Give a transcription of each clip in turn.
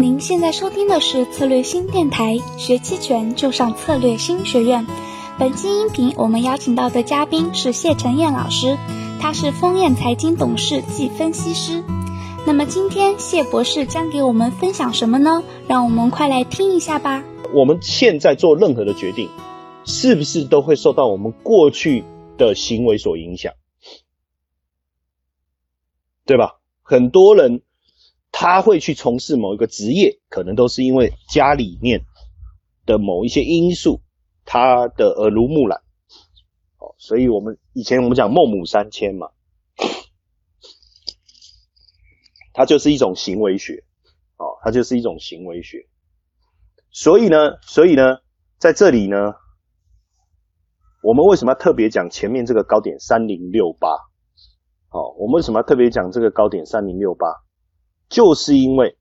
您现在收听的是策略新电台，学期权就上策略新学院。本期音频我们邀请到的嘉宾是谢晨燕老师，他是丰燕财经董事暨分析师。那么今天谢博士将给我们分享什么呢？让我们快来听一下吧。我们现在做任何的决定，是不是都会受到我们过去的行为所影响？对吧？很多人。他会去从事某一个职业，可能都是因为家里面的某一些因素，他的耳濡目染。哦，所以我们以前我们讲孟母三迁嘛，它就是一种行为学，哦，它就是一种行为学。所以呢，所以呢，在这里呢，我们为什么要特别讲前面这个高点三零六八？好，我们为什么要特别讲这个高点三零六八？就是因为，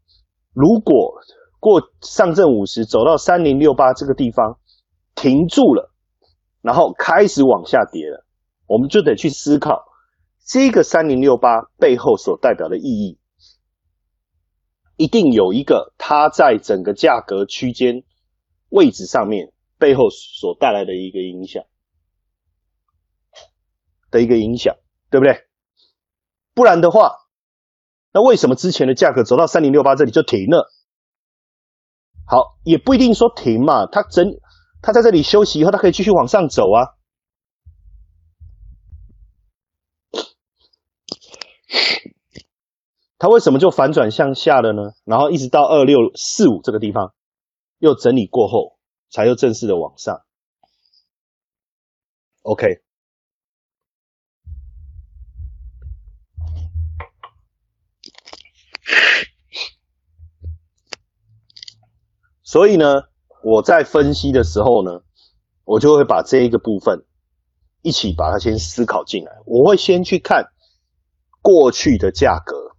如果过上证五十走到三零六八这个地方停住了，然后开始往下跌了，我们就得去思考这个三零六八背后所代表的意义，一定有一个它在整个价格区间位置上面背后所带来的一个影响的一个影响，对不对？不然的话。那为什么之前的价格走到三零六八这里就停了？好，也不一定说停嘛，它整它在这里休息以后，它可以继续往上走啊。它为什么就反转向下了呢？然后一直到二六四五这个地方又整理过后，才又正式的往上。OK。所以呢，我在分析的时候呢，我就会把这一个部分一起把它先思考进来。我会先去看过去的价格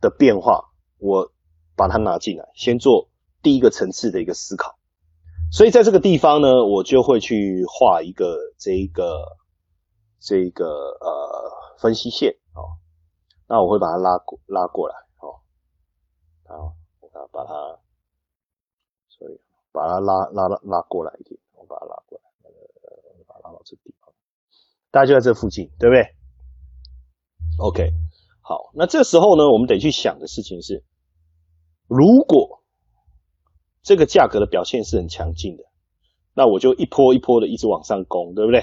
的变化，我把它拿进来，先做第一个层次的一个思考。所以在这个地方呢，我就会去画一个这一个这一个呃分析线哦。那我会把它拉过拉过来哦，好，我把把它。把它拉拉拉拉过来一点，我把它拉过来，呃，把它拉到这地方，大家就在这附近，对不对？OK，好，那这时候呢，我们得去想的事情是，如果这个价格的表现是很强劲的，那我就一波一波的一直往上攻，对不对？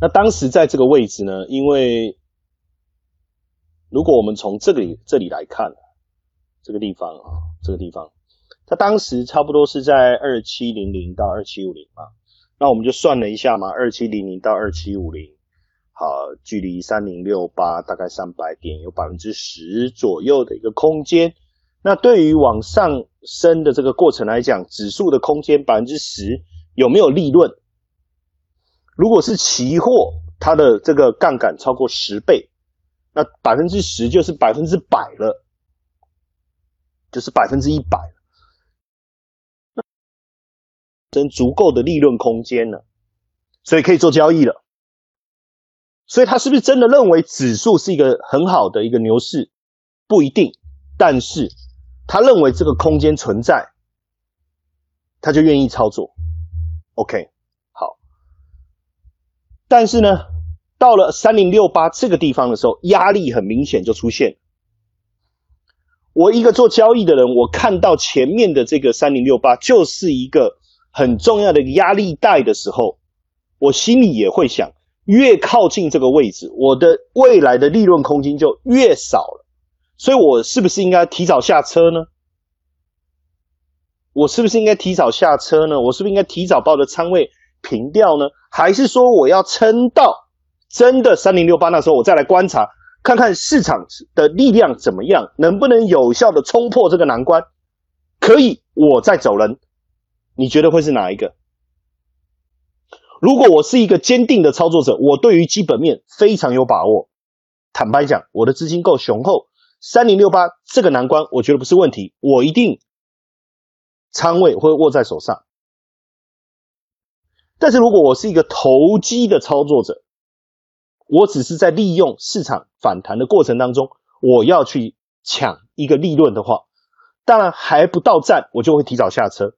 那当时在这个位置呢，因为如果我们从这里这里来看。这个地方啊，这个地方，它当时差不多是在二七零零到二七五零嘛，那我们就算了一下嘛，二七零零到二七五零，好，距离三零六八大概三百点，有百分之十左右的一个空间。那对于往上升的这个过程来讲，指数的空间百分之十有没有利润？如果是期货，它的这个杠杆超过十倍，那百分之十就是百分之百了。就是百分之一百，真足够的利润空间了，所以可以做交易了。所以他是不是真的认为指数是一个很好的一个牛市？不一定，但是他认为这个空间存在，他就愿意操作。OK，好。但是呢，到了三零六八这个地方的时候，压力很明显就出现。我一个做交易的人，我看到前面的这个三零六八就是一个很重要的压力带的时候，我心里也会想，越靠近这个位置，我的未来的利润空间就越少了。所以，我是不是应该提早下车呢？我是不是应该提早下车呢？我是不是应该提早把我的仓位平掉呢？还是说我要撑到真的三零六八那时候，我再来观察？看看市场的力量怎么样，能不能有效的冲破这个难关？可以，我再走人。你觉得会是哪一个？如果我是一个坚定的操作者，我对于基本面非常有把握。坦白讲，我的资金够雄厚，三零六八这个难关，我觉得不是问题，我一定仓位会握在手上。但是如果我是一个投机的操作者，我只是在利用市场反弹的过程当中，我要去抢一个利润的话，当然还不到站，我就会提早下车。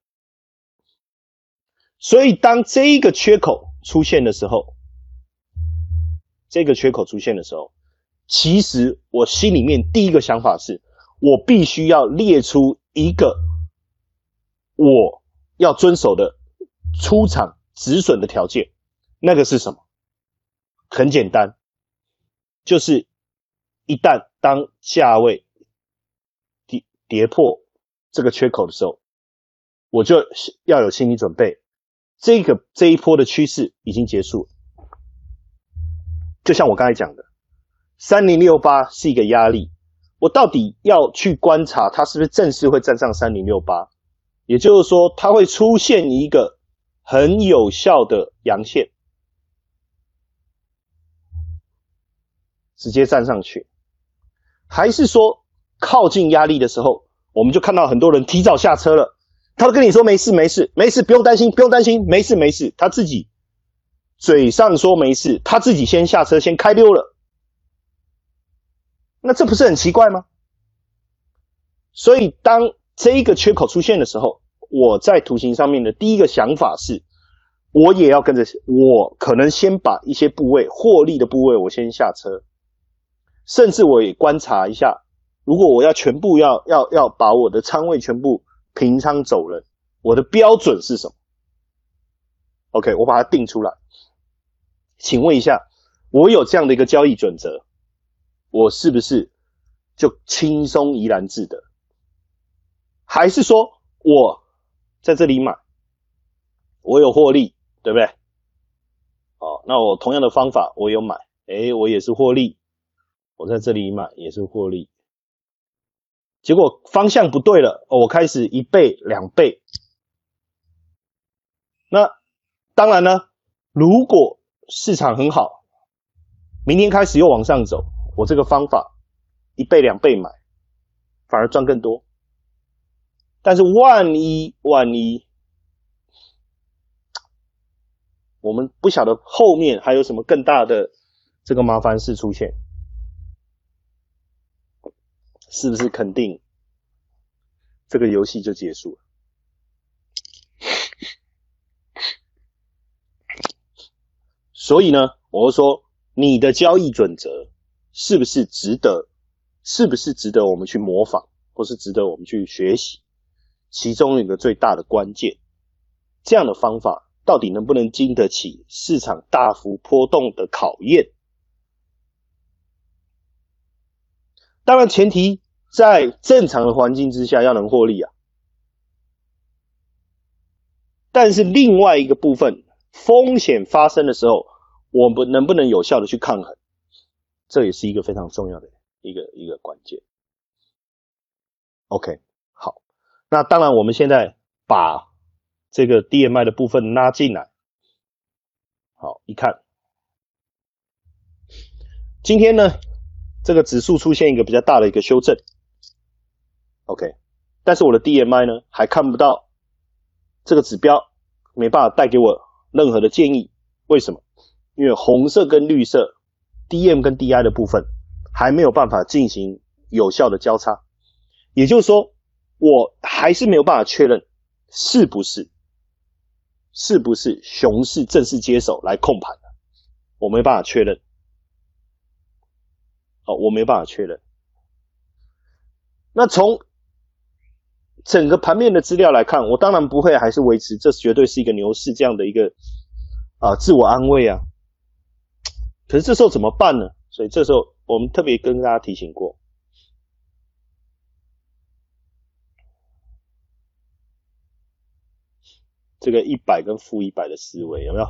所以当这一个缺口出现的时候，这个缺口出现的时候，其实我心里面第一个想法是，我必须要列出一个我要遵守的出场止损的条件。那个是什么？很简单，就是一旦当价位跌跌破这个缺口的时候，我就要有心理准备，这个这一波的趋势已经结束。就像我刚才讲的，三零六八是一个压力，我到底要去观察它是不是正式会站上三零六八，也就是说，它会出现一个很有效的阳线。直接站上去，还是说靠近压力的时候，我们就看到很多人提早下车了。他都跟你说没事没事没事，不用担心不用担心，没事没事。他自己嘴上说没事，他自己先下车先开溜了。那这不是很奇怪吗？所以当这一个缺口出现的时候，我在图形上面的第一个想法是，我也要跟着，我可能先把一些部位获利的部位，我先下车。甚至我也观察一下，如果我要全部要要要把我的仓位全部平仓走人，我的标准是什么？OK，我把它定出来。请问一下，我有这样的一个交易准则，我是不是就轻松怡然自得？还是说我在这里买，我有获利，对不对？哦，那我同样的方法我有买，诶，我也是获利。我在这里买也是获利，结果方向不对了，我开始一倍两倍。那当然呢，如果市场很好，明天开始又往上走，我这个方法一倍两倍买，反而赚更多。但是万一万一，我们不晓得后面还有什么更大的这个麻烦事出现。是不是肯定这个游戏就结束了？所以呢，我说你的交易准则是不是值得？是不是值得我们去模仿，或是值得我们去学习？其中一个最大的关键，这样的方法到底能不能经得起市场大幅波动的考验？当然，前提在正常的环境之下要能获利啊。但是另外一个部分，风险发生的时候，我们能不能有效的去抗衡，这也是一个非常重要的一个一个关键。OK，好，那当然我们现在把这个 DMI 的部分拉进来，好，一看，今天呢？这个指数出现一个比较大的一个修正，OK，但是我的 DMI 呢还看不到这个指标，没办法带给我任何的建议。为什么？因为红色跟绿色 DM 跟 DI 的部分还没有办法进行有效的交叉，也就是说，我还是没有办法确认是不是是不是熊市正式接手来控盘的，我没办法确认。哦，我没办法确认。那从整个盘面的资料来看，我当然不会还是维持这绝对是一个牛市这样的一个啊自我安慰啊。可是这时候怎么办呢？所以这时候我们特别跟大家提醒过，这个一百跟负一百的思维有没有？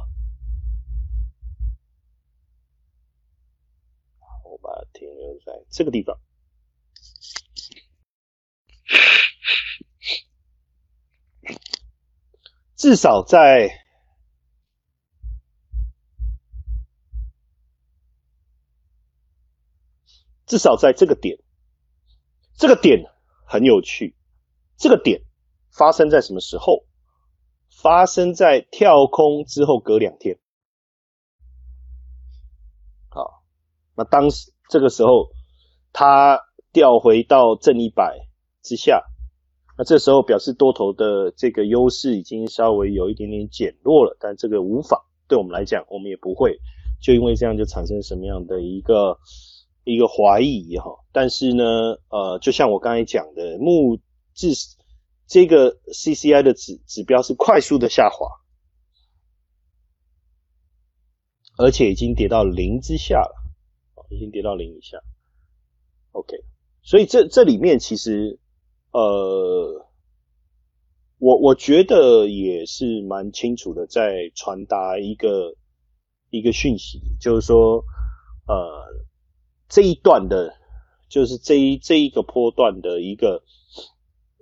把在这个地方，至少在至少在这个点，这个点很有趣。这个点发生在什么时候？发生在跳空之后隔两天。好，那当时。这个时候，它调回到正一百之下，那这时候表示多头的这个优势已经稍微有一点点减弱了，但这个无法对我们来讲，我们也不会就因为这样就产生什么样的一个一个怀疑哈。但是呢，呃，就像我刚才讲的，目至这个 CCI 的指指标是快速的下滑。而且已经跌到零之下了，已经跌到零以下。OK，所以这这里面其实，呃，我我觉得也是蛮清楚的，在传达一个一个讯息，就是说，呃，这一段的，就是这一这一个波段的一个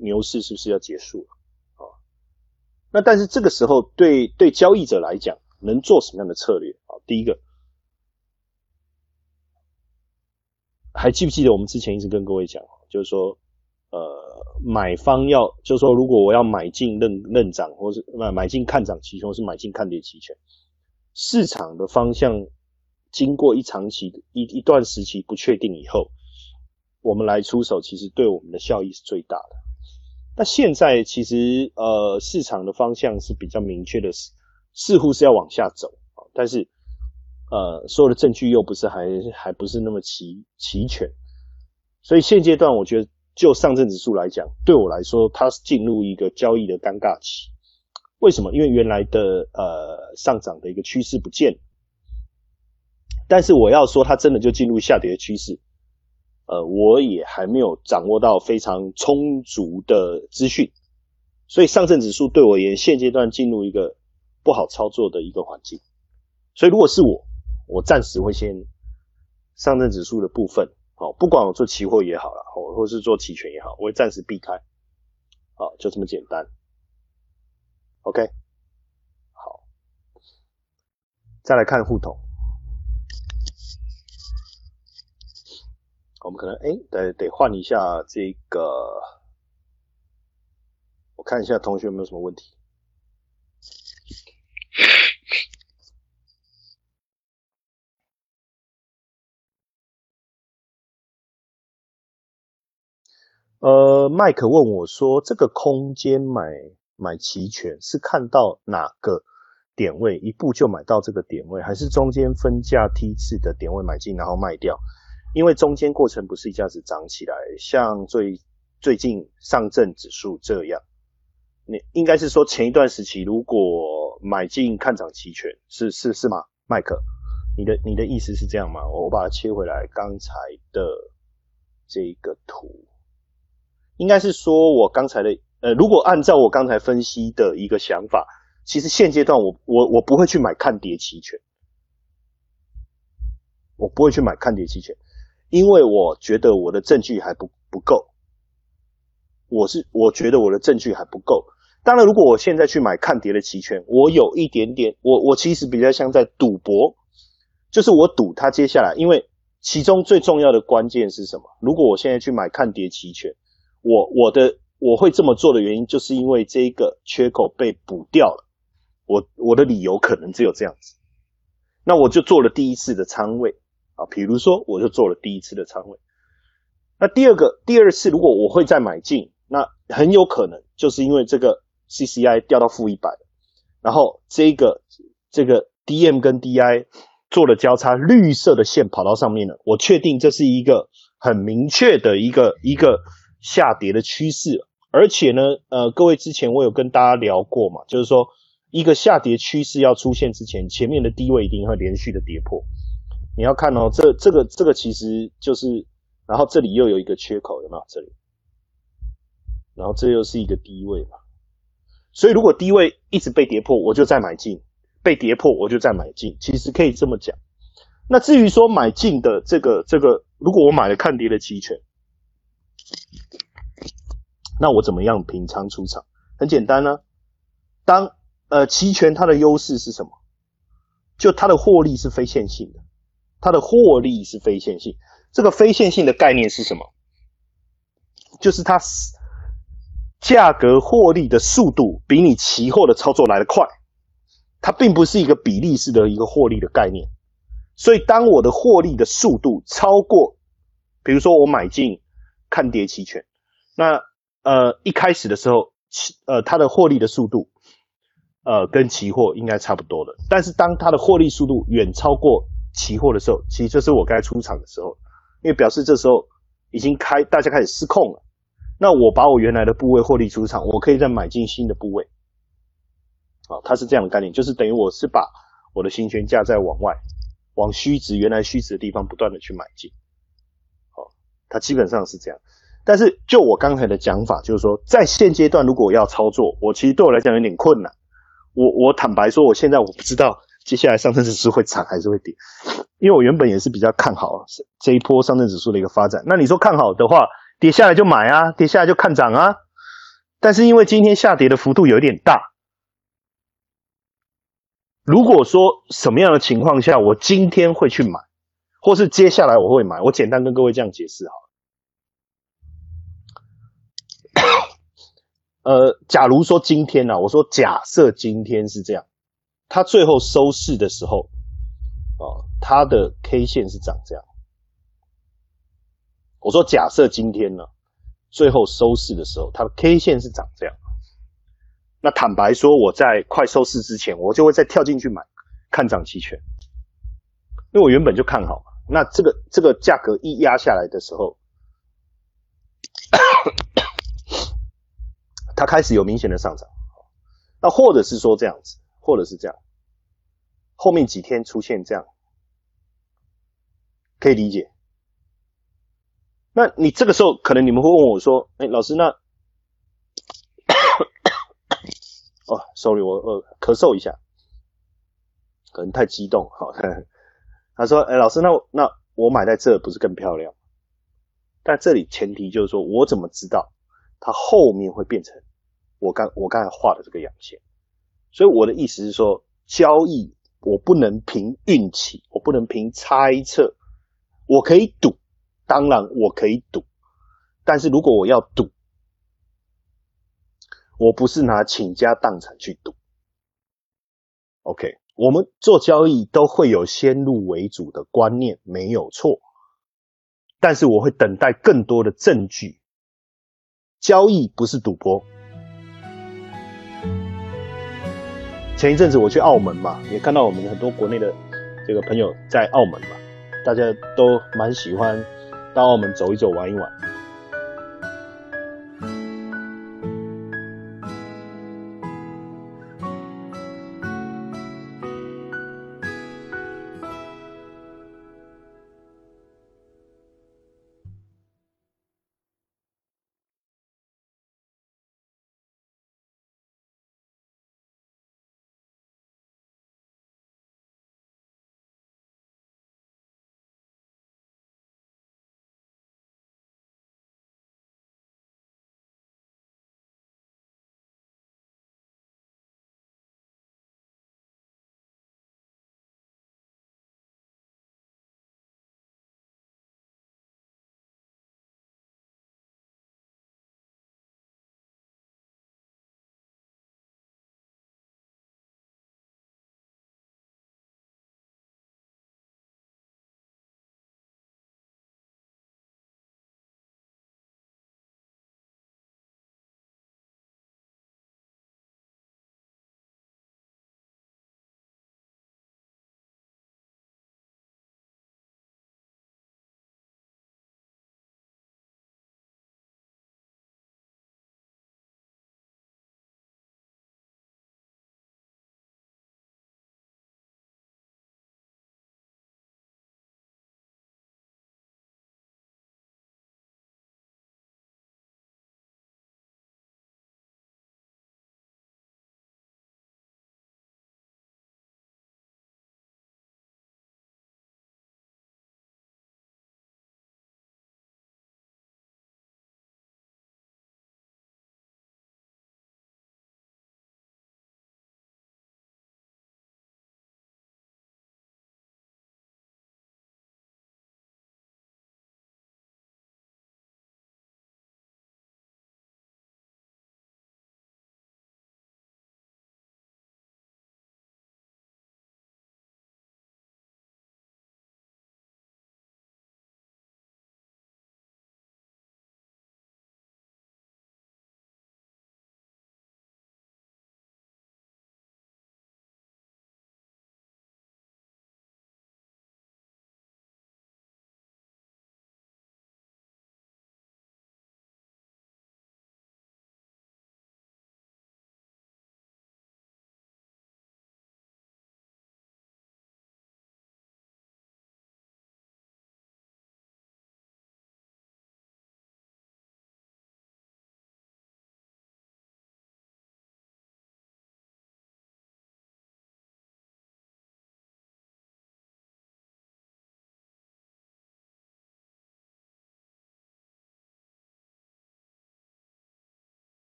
牛市是不是要结束了？啊，那但是这个时候对对交易者来讲。能做什么样的策略啊？第一个，还记不记得我们之前一直跟各位讲，就是说，呃，买方要，就是说，如果我要买进认认涨，或是买买进看涨期权，或是买进看跌期权，市场的方向经过一长期一一段时期不确定以后，我们来出手，其实对我们的效益是最大的。那现在其实呃，市场的方向是比较明确的。似乎是要往下走啊，但是呃，所有的证据又不是还还不是那么齐齐全，所以现阶段我觉得就上证指数来讲，对我来说它是进入一个交易的尴尬期。为什么？因为原来的呃上涨的一个趋势不见，但是我要说它真的就进入下跌的趋势，呃，我也还没有掌握到非常充足的资讯，所以上证指数对我而言现阶段进入一个。不好操作的一个环境，所以如果是我，我暂时会先上证指数的部分，好，不管我做期货也好了，或或是做期权也好，我会暂时避开，好，就这么简单。OK，好，再来看互通，我们可能哎，得得换一下这个，我看一下同学有没有什么问题。呃，麦克问我说：“这个空间买买期权是看到哪个点位一步就买到这个点位，还是中间分价梯次的点位买进然后卖掉？因为中间过程不是一下子涨起来，像最最近上证指数这样，你应该是说前一段时期如果买进看涨期权，是是是吗？麦克，你的你的意思是这样吗？我把它切回来，刚才的这个图。”应该是说，我刚才的呃，如果按照我刚才分析的一个想法，其实现阶段我我我不会去买看跌期权，我不会去买看跌期权，因为我觉得我的证据还不不够，我是我觉得我的证据还不够。当然，如果我现在去买看跌的期权，我有一点点，我我其实比较像在赌博，就是我赌它接下来，因为其中最重要的关键是什么？如果我现在去买看跌期权。我我的我会这么做的原因，就是因为这一个缺口被补掉了。我我的理由可能只有这样子，那我就做了第一次的仓位啊，比如说我就做了第一次的仓位。那第二个第二次，如果我会再买进，那很有可能就是因为这个 CCI 掉到负一百，然后这个这个 DM 跟 DI 做了交叉，绿色的线跑到上面了，我确定这是一个很明确的一个一个。下跌的趋势，而且呢，呃，各位之前我有跟大家聊过嘛，就是说一个下跌趋势要出现之前，前面的低位一定会连续的跌破。你要看哦，这这个这个其实就是，然后这里又有一个缺口，有没有？这里，然后这又是一个低位嘛，所以如果低位一直被跌破，我就再买进；被跌破，我就再买进。其实可以这么讲。那至于说买进的这个这个，如果我买了看跌的期权。那我怎么样平仓出场？很简单呢。当呃期权它的优势是什么？就它的获利是非线性的，它的获利是非线性。这个非线性的概念是什么？就是它价格获利的速度比你期货的操作来得快。它并不是一个比例式的一个获利的概念。所以当我的获利的速度超过比如说我买进看跌期权，那呃一开始的时候，期呃它的获利的速度，呃跟期货应该差不多的。但是当它的获利速度远超过期货的时候，其实就是我该出场的时候，因为表示这时候已经开大家开始失控了。那我把我原来的部位获利出场，我可以再买进新的部位。啊，它是这样的概念，就是等于我是把我的行权价在往外，往虚值原来虚值的地方不断的去买进。它基本上是这样。但是就我刚才的讲法，就是说在现阶段如果要操作，我其实对我来讲有点困难。我我坦白说，我现在我不知道接下来上证指数会涨还是会跌，因为我原本也是比较看好这一波上证指数的一个发展。那你说看好的话，跌下来就买啊，跌下来就看涨啊。但是因为今天下跌的幅度有点大，如果说什么样的情况下我今天会去买，或是接下来我会买，我简单跟各位这样解释好了。呃，假如说今天呢，我说假设今天是这样，它最后收市的时候，啊，它的 K 线是长这样。我说假设今天呢，最后收市的时候，它的 K 线是长这样。那坦白说，我在快收市之前，我就会再跳进去买看涨期权，因为我原本就看好嘛。那这个这个价格一压下来的时候，它开始有明显的上涨。那或者是说这样子，或者是这样，后面几天出现这样，可以理解。那你这个时候可能你们会问我说：“哎，老师，那 哦，sorry，我呃咳嗽一下，可能太激动。好，他说：哎，老师，那那我买在这不是更漂亮？但这里前提就是说我怎么知道它后面会变成我刚我刚才画的这个阳线？所以我的意思是说，交易我不能凭运气，我不能凭猜测，我可以赌。”当然，我可以赌，但是如果我要赌，我不是拿倾家荡产去赌。OK，我们做交易都会有先入为主的观念，没有错。但是我会等待更多的证据。交易不是赌博。前一阵子我去澳门嘛，也看到我们很多国内的这个朋友在澳门嘛，大家都蛮喜欢。到澳门走一走，玩一玩。